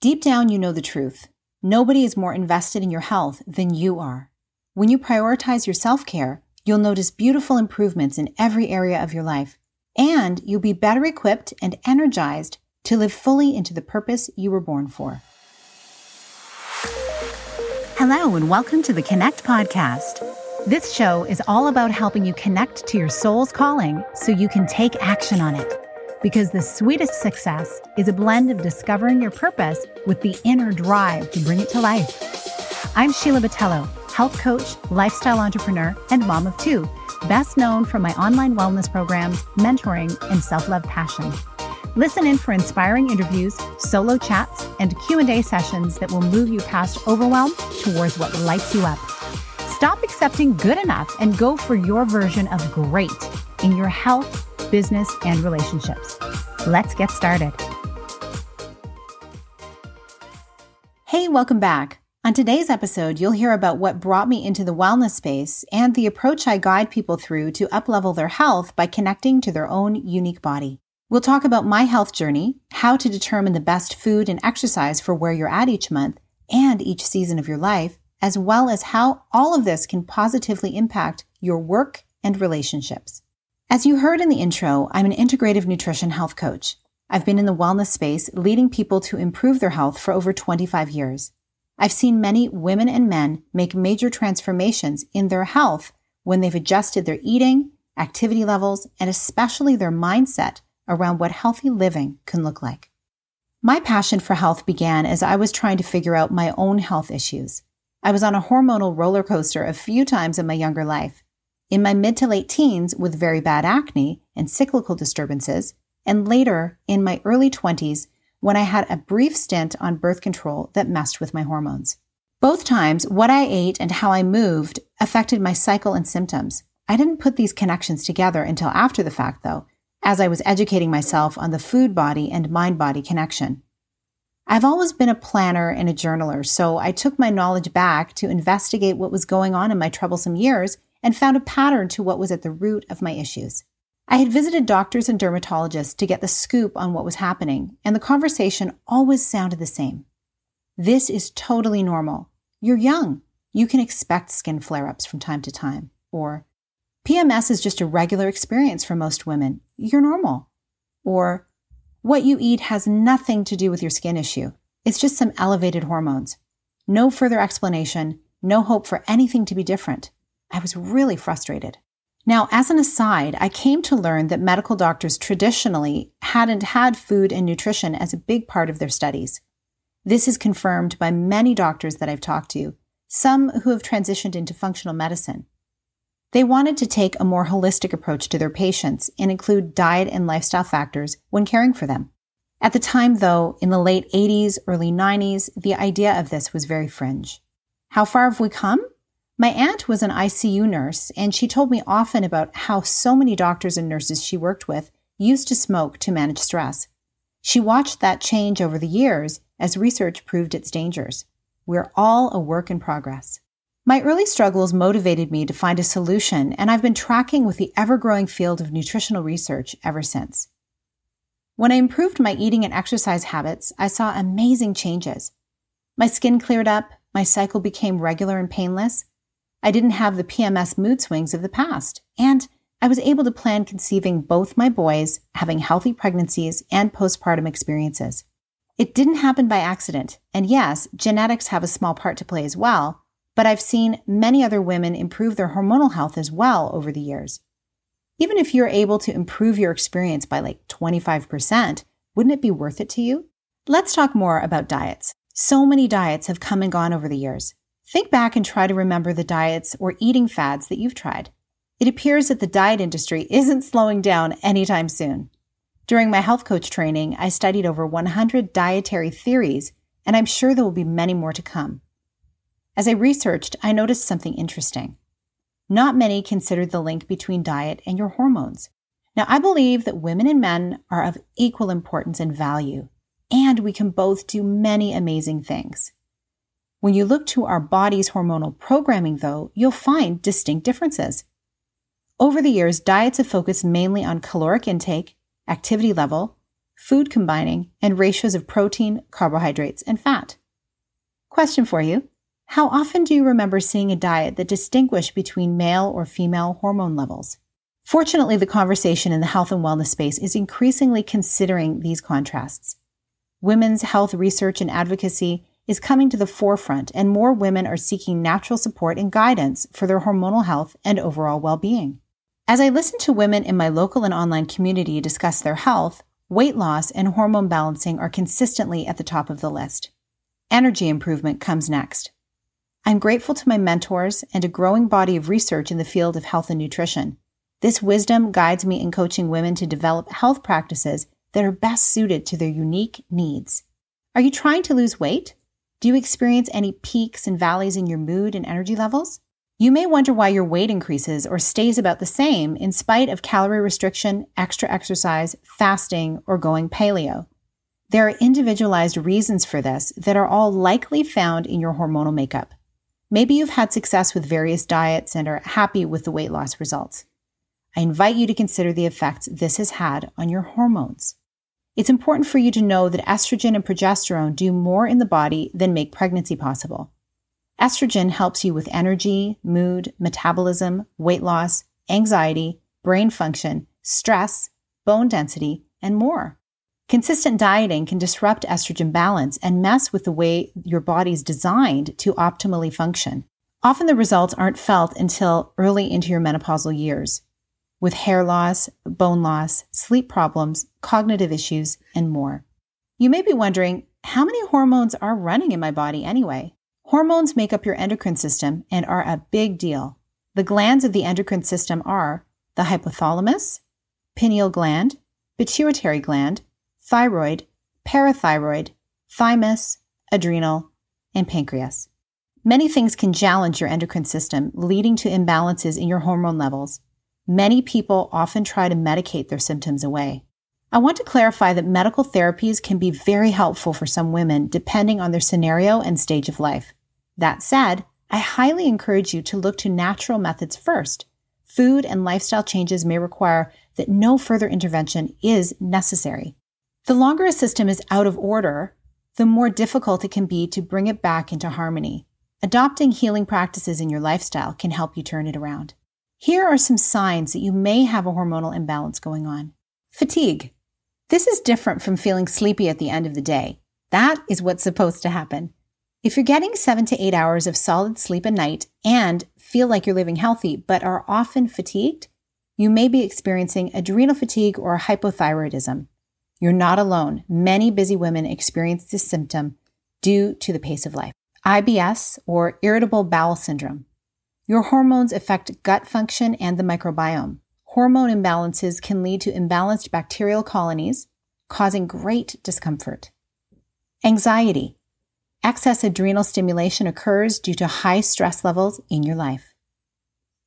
Deep down, you know the truth. Nobody is more invested in your health than you are. When you prioritize your self care, you'll notice beautiful improvements in every area of your life, and you'll be better equipped and energized to live fully into the purpose you were born for. Hello, and welcome to the Connect Podcast. This show is all about helping you connect to your soul's calling so you can take action on it. Because the sweetest success is a blend of discovering your purpose with the inner drive to bring it to life. I'm Sheila Botelho, health coach, lifestyle entrepreneur, and mom of two, best known for my online wellness programs, mentoring, and self-love passion. Listen in for inspiring interviews, solo chats, and Q&A sessions that will move you past overwhelm towards what lights you up. Stop accepting good enough and go for your version of great in your health, business, and relationships. Let's get started. Hey, welcome back. On today's episode, you'll hear about what brought me into the wellness space and the approach I guide people through to uplevel their health by connecting to their own unique body. We'll talk about my health journey, how to determine the best food and exercise for where you're at each month and each season of your life, as well as how all of this can positively impact your work and relationships. As you heard in the intro, I'm an integrative nutrition health coach. I've been in the wellness space leading people to improve their health for over 25 years. I've seen many women and men make major transformations in their health when they've adjusted their eating, activity levels, and especially their mindset around what healthy living can look like. My passion for health began as I was trying to figure out my own health issues. I was on a hormonal roller coaster a few times in my younger life. In my mid to late teens, with very bad acne and cyclical disturbances, and later in my early 20s when I had a brief stint on birth control that messed with my hormones. Both times, what I ate and how I moved affected my cycle and symptoms. I didn't put these connections together until after the fact, though, as I was educating myself on the food body and mind body connection. I've always been a planner and a journaler, so I took my knowledge back to investigate what was going on in my troublesome years and found a pattern to what was at the root of my issues. I had visited doctors and dermatologists to get the scoop on what was happening, and the conversation always sounded the same. This is totally normal. You're young. You can expect skin flare ups from time to time. Or, PMS is just a regular experience for most women. You're normal. Or, what you eat has nothing to do with your skin issue. It's just some elevated hormones. No further explanation, no hope for anything to be different. I was really frustrated. Now, as an aside, I came to learn that medical doctors traditionally hadn't had food and nutrition as a big part of their studies. This is confirmed by many doctors that I've talked to, some who have transitioned into functional medicine. They wanted to take a more holistic approach to their patients and include diet and lifestyle factors when caring for them. At the time, though, in the late 80s, early 90s, the idea of this was very fringe. How far have we come? My aunt was an ICU nurse, and she told me often about how so many doctors and nurses she worked with used to smoke to manage stress. She watched that change over the years as research proved its dangers. We're all a work in progress. My early struggles motivated me to find a solution, and I've been tracking with the ever growing field of nutritional research ever since. When I improved my eating and exercise habits, I saw amazing changes. My skin cleared up, my cycle became regular and painless, I didn't have the PMS mood swings of the past. And I was able to plan conceiving both my boys, having healthy pregnancies and postpartum experiences. It didn't happen by accident. And yes, genetics have a small part to play as well, but I've seen many other women improve their hormonal health as well over the years. Even if you're able to improve your experience by like 25%, wouldn't it be worth it to you? Let's talk more about diets. So many diets have come and gone over the years. Think back and try to remember the diets or eating fads that you've tried. It appears that the diet industry isn't slowing down anytime soon. During my health coach training, I studied over 100 dietary theories, and I'm sure there will be many more to come. As I researched, I noticed something interesting. Not many considered the link between diet and your hormones. Now, I believe that women and men are of equal importance and value, and we can both do many amazing things. When you look to our body's hormonal programming, though, you'll find distinct differences. Over the years, diets have focused mainly on caloric intake, activity level, food combining, and ratios of protein, carbohydrates, and fat. Question for you How often do you remember seeing a diet that distinguished between male or female hormone levels? Fortunately, the conversation in the health and wellness space is increasingly considering these contrasts. Women's health research and advocacy is coming to the forefront, and more women are seeking natural support and guidance for their hormonal health and overall well being. As I listen to women in my local and online community discuss their health, weight loss and hormone balancing are consistently at the top of the list. Energy improvement comes next. I'm grateful to my mentors and a growing body of research in the field of health and nutrition. This wisdom guides me in coaching women to develop health practices that are best suited to their unique needs. Are you trying to lose weight? Do you experience any peaks and valleys in your mood and energy levels? You may wonder why your weight increases or stays about the same in spite of calorie restriction, extra exercise, fasting, or going paleo. There are individualized reasons for this that are all likely found in your hormonal makeup. Maybe you've had success with various diets and are happy with the weight loss results. I invite you to consider the effects this has had on your hormones. It's important for you to know that estrogen and progesterone do more in the body than make pregnancy possible. Estrogen helps you with energy, mood, metabolism, weight loss, anxiety, brain function, stress, bone density, and more. Consistent dieting can disrupt estrogen balance and mess with the way your body's designed to optimally function. Often the results aren't felt until early into your menopausal years with hair loss, bone loss, sleep problems, cognitive issues, and more. You may be wondering how many hormones are running in my body anyway? Hormones make up your endocrine system and are a big deal. The glands of the endocrine system are the hypothalamus, pineal gland, pituitary gland, thyroid, parathyroid, thymus, adrenal, and pancreas. Many things can challenge your endocrine system, leading to imbalances in your hormone levels, Many people often try to medicate their symptoms away. I want to clarify that medical therapies can be very helpful for some women depending on their scenario and stage of life. That said, I highly encourage you to look to natural methods first. Food and lifestyle changes may require that no further intervention is necessary. The longer a system is out of order, the more difficult it can be to bring it back into harmony. Adopting healing practices in your lifestyle can help you turn it around. Here are some signs that you may have a hormonal imbalance going on. Fatigue. This is different from feeling sleepy at the end of the day. That is what's supposed to happen. If you're getting seven to eight hours of solid sleep a night and feel like you're living healthy but are often fatigued, you may be experiencing adrenal fatigue or hypothyroidism. You're not alone. Many busy women experience this symptom due to the pace of life. IBS or irritable bowel syndrome. Your hormones affect gut function and the microbiome. Hormone imbalances can lead to imbalanced bacterial colonies, causing great discomfort. Anxiety. Excess adrenal stimulation occurs due to high stress levels in your life.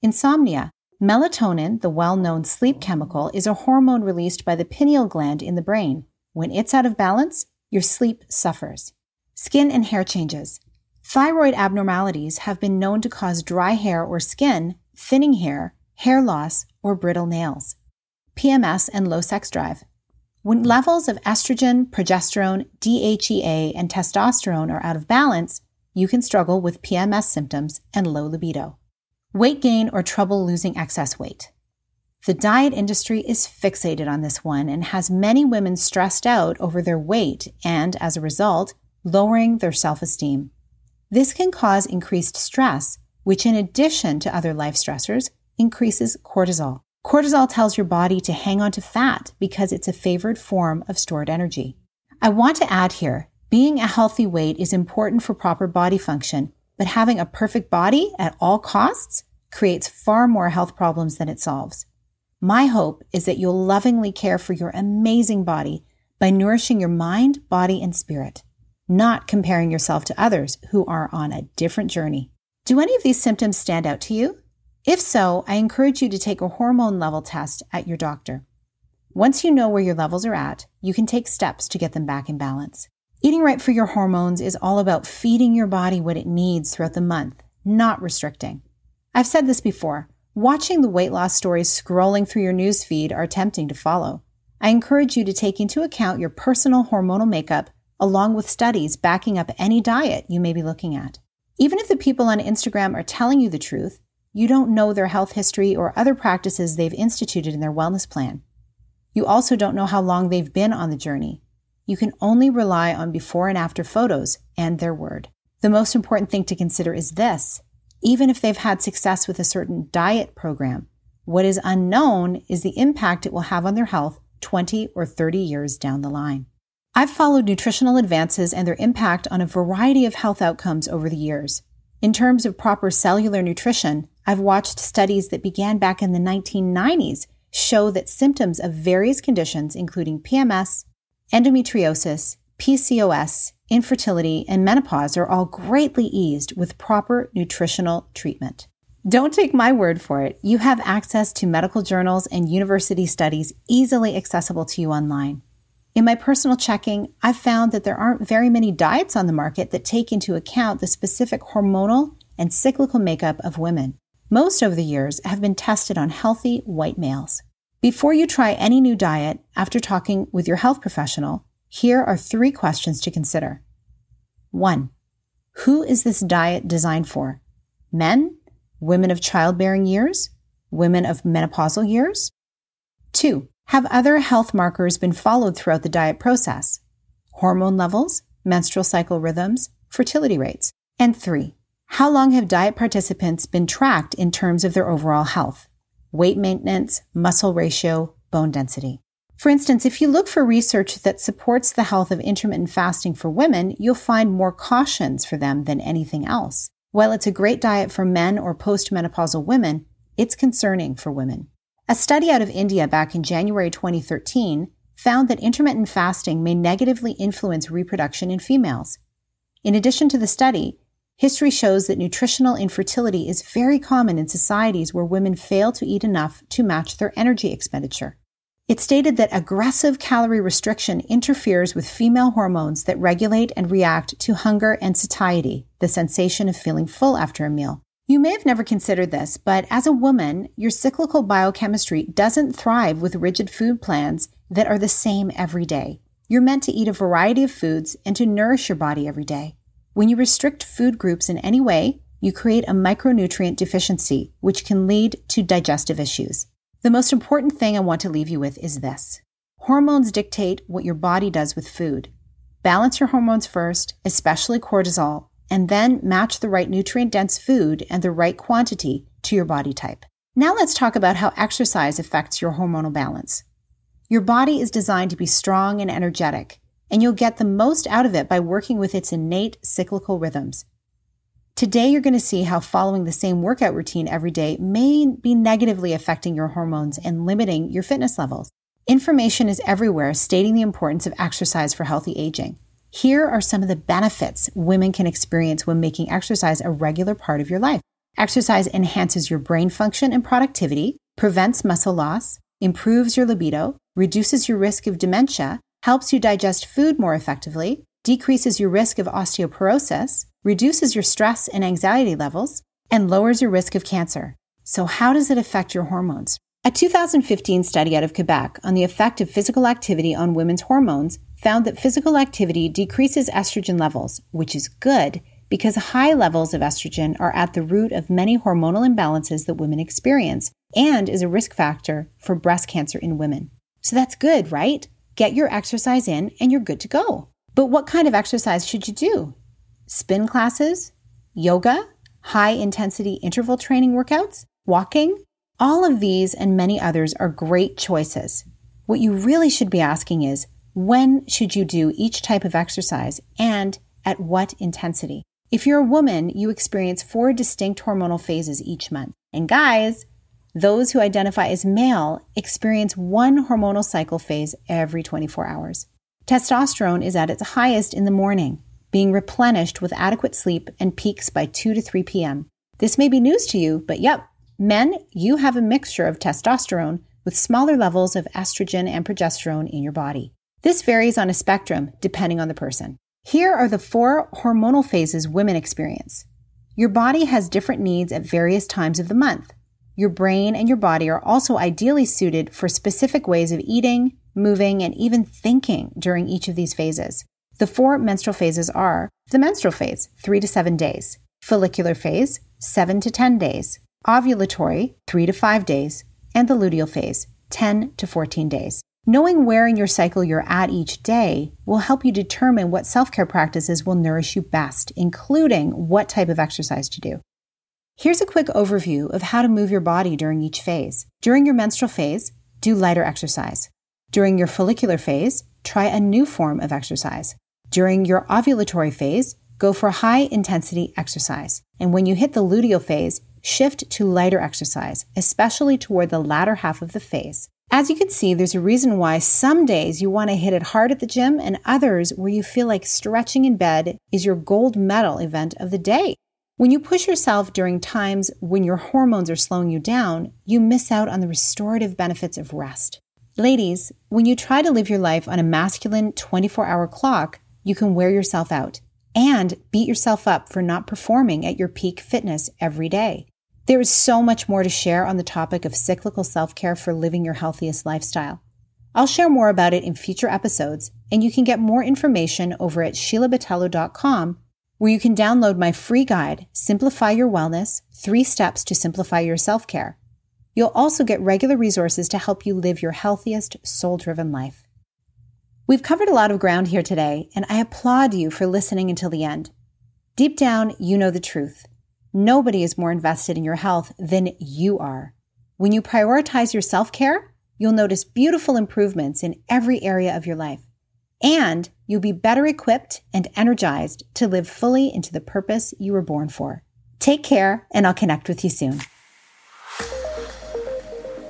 Insomnia. Melatonin, the well known sleep chemical, is a hormone released by the pineal gland in the brain. When it's out of balance, your sleep suffers. Skin and hair changes. Thyroid abnormalities have been known to cause dry hair or skin, thinning hair, hair loss, or brittle nails. PMS and low sex drive. When levels of estrogen, progesterone, DHEA, and testosterone are out of balance, you can struggle with PMS symptoms and low libido. Weight gain or trouble losing excess weight. The diet industry is fixated on this one and has many women stressed out over their weight and, as a result, lowering their self esteem. This can cause increased stress, which, in addition to other life stressors, increases cortisol. Cortisol tells your body to hang on to fat because it's a favored form of stored energy. I want to add here being a healthy weight is important for proper body function, but having a perfect body at all costs creates far more health problems than it solves. My hope is that you'll lovingly care for your amazing body by nourishing your mind, body, and spirit not comparing yourself to others who are on a different journey. Do any of these symptoms stand out to you? If so, I encourage you to take a hormone level test at your doctor. Once you know where your levels are at, you can take steps to get them back in balance. Eating right for your hormones is all about feeding your body what it needs throughout the month, not restricting. I've said this before. Watching the weight loss stories scrolling through your news feed are tempting to follow. I encourage you to take into account your personal hormonal makeup along with studies backing up any diet you may be looking at. Even if the people on Instagram are telling you the truth, you don't know their health history or other practices they've instituted in their wellness plan. You also don't know how long they've been on the journey. You can only rely on before and after photos and their word. The most important thing to consider is this even if they've had success with a certain diet program, what is unknown is the impact it will have on their health 20 or 30 years down the line. I've followed nutritional advances and their impact on a variety of health outcomes over the years. In terms of proper cellular nutrition, I've watched studies that began back in the 1990s show that symptoms of various conditions, including PMS, endometriosis, PCOS, infertility, and menopause, are all greatly eased with proper nutritional treatment. Don't take my word for it. You have access to medical journals and university studies easily accessible to you online. In my personal checking, I've found that there aren't very many diets on the market that take into account the specific hormonal and cyclical makeup of women. Most over the years have been tested on healthy white males. Before you try any new diet, after talking with your health professional, here are three questions to consider. One, who is this diet designed for? Men, women of childbearing years, women of menopausal years? Two, have other health markers been followed throughout the diet process? Hormone levels, menstrual cycle rhythms, fertility rates. And three, how long have diet participants been tracked in terms of their overall health? Weight maintenance, muscle ratio, bone density. For instance, if you look for research that supports the health of intermittent fasting for women, you'll find more cautions for them than anything else. While it's a great diet for men or postmenopausal women, it's concerning for women. A study out of India back in January 2013 found that intermittent fasting may negatively influence reproduction in females. In addition to the study, history shows that nutritional infertility is very common in societies where women fail to eat enough to match their energy expenditure. It stated that aggressive calorie restriction interferes with female hormones that regulate and react to hunger and satiety, the sensation of feeling full after a meal. You may have never considered this, but as a woman, your cyclical biochemistry doesn't thrive with rigid food plans that are the same every day. You're meant to eat a variety of foods and to nourish your body every day. When you restrict food groups in any way, you create a micronutrient deficiency, which can lead to digestive issues. The most important thing I want to leave you with is this hormones dictate what your body does with food. Balance your hormones first, especially cortisol, and then match the right nutrient dense food and the right quantity to your body type. Now let's talk about how exercise affects your hormonal balance. Your body is designed to be strong and energetic, and you'll get the most out of it by working with its innate cyclical rhythms. Today, you're going to see how following the same workout routine every day may be negatively affecting your hormones and limiting your fitness levels. Information is everywhere stating the importance of exercise for healthy aging. Here are some of the benefits women can experience when making exercise a regular part of your life. Exercise enhances your brain function and productivity, prevents muscle loss, improves your libido, reduces your risk of dementia, helps you digest food more effectively, decreases your risk of osteoporosis, reduces your stress and anxiety levels, and lowers your risk of cancer. So, how does it affect your hormones? A 2015 study out of Quebec on the effect of physical activity on women's hormones found that physical activity decreases estrogen levels, which is good because high levels of estrogen are at the root of many hormonal imbalances that women experience and is a risk factor for breast cancer in women. So that's good, right? Get your exercise in and you're good to go. But what kind of exercise should you do? spin classes, yoga, high intensity interval training workouts, walking. All of these and many others are great choices. What you really should be asking is when should you do each type of exercise and at what intensity? If you're a woman, you experience four distinct hormonal phases each month. And guys, those who identify as male experience one hormonal cycle phase every 24 hours. Testosterone is at its highest in the morning being replenished with adequate sleep and peaks by 2 to 3 p.m. This may be news to you, but yep, men, you have a mixture of testosterone with smaller levels of estrogen and progesterone in your body. This varies on a spectrum depending on the person. Here are the four hormonal phases women experience. Your body has different needs at various times of the month. Your brain and your body are also ideally suited for specific ways of eating, moving, and even thinking during each of these phases. The four menstrual phases are the menstrual phase, three to seven days, follicular phase, seven to 10 days, ovulatory, three to five days, and the luteal phase, 10 to 14 days. Knowing where in your cycle you're at each day will help you determine what self care practices will nourish you best, including what type of exercise to do. Here's a quick overview of how to move your body during each phase. During your menstrual phase, do lighter exercise. During your follicular phase, try a new form of exercise. During your ovulatory phase, go for high intensity exercise. And when you hit the luteal phase, shift to lighter exercise, especially toward the latter half of the phase. As you can see, there's a reason why some days you want to hit it hard at the gym and others where you feel like stretching in bed is your gold medal event of the day. When you push yourself during times when your hormones are slowing you down, you miss out on the restorative benefits of rest. Ladies, when you try to live your life on a masculine 24 hour clock, you can wear yourself out and beat yourself up for not performing at your peak fitness every day. There is so much more to share on the topic of cyclical self care for living your healthiest lifestyle. I'll share more about it in future episodes, and you can get more information over at SheilaBotelho.com, where you can download my free guide, Simplify Your Wellness Three Steps to Simplify Your Self Care. You'll also get regular resources to help you live your healthiest, soul driven life. We've covered a lot of ground here today, and I applaud you for listening until the end. Deep down, you know the truth. Nobody is more invested in your health than you are. When you prioritize your self care, you'll notice beautiful improvements in every area of your life. And you'll be better equipped and energized to live fully into the purpose you were born for. Take care, and I'll connect with you soon.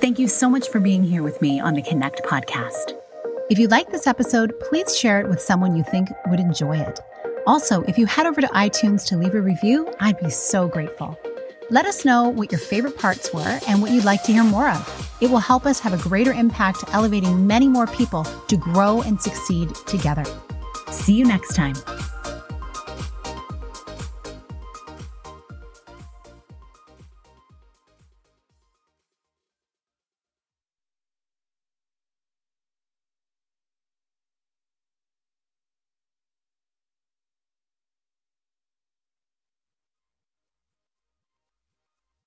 Thank you so much for being here with me on the Connect podcast. If you like this episode, please share it with someone you think would enjoy it. Also, if you head over to iTunes to leave a review, I'd be so grateful. Let us know what your favorite parts were and what you'd like to hear more of. It will help us have a greater impact, elevating many more people to grow and succeed together. See you next time.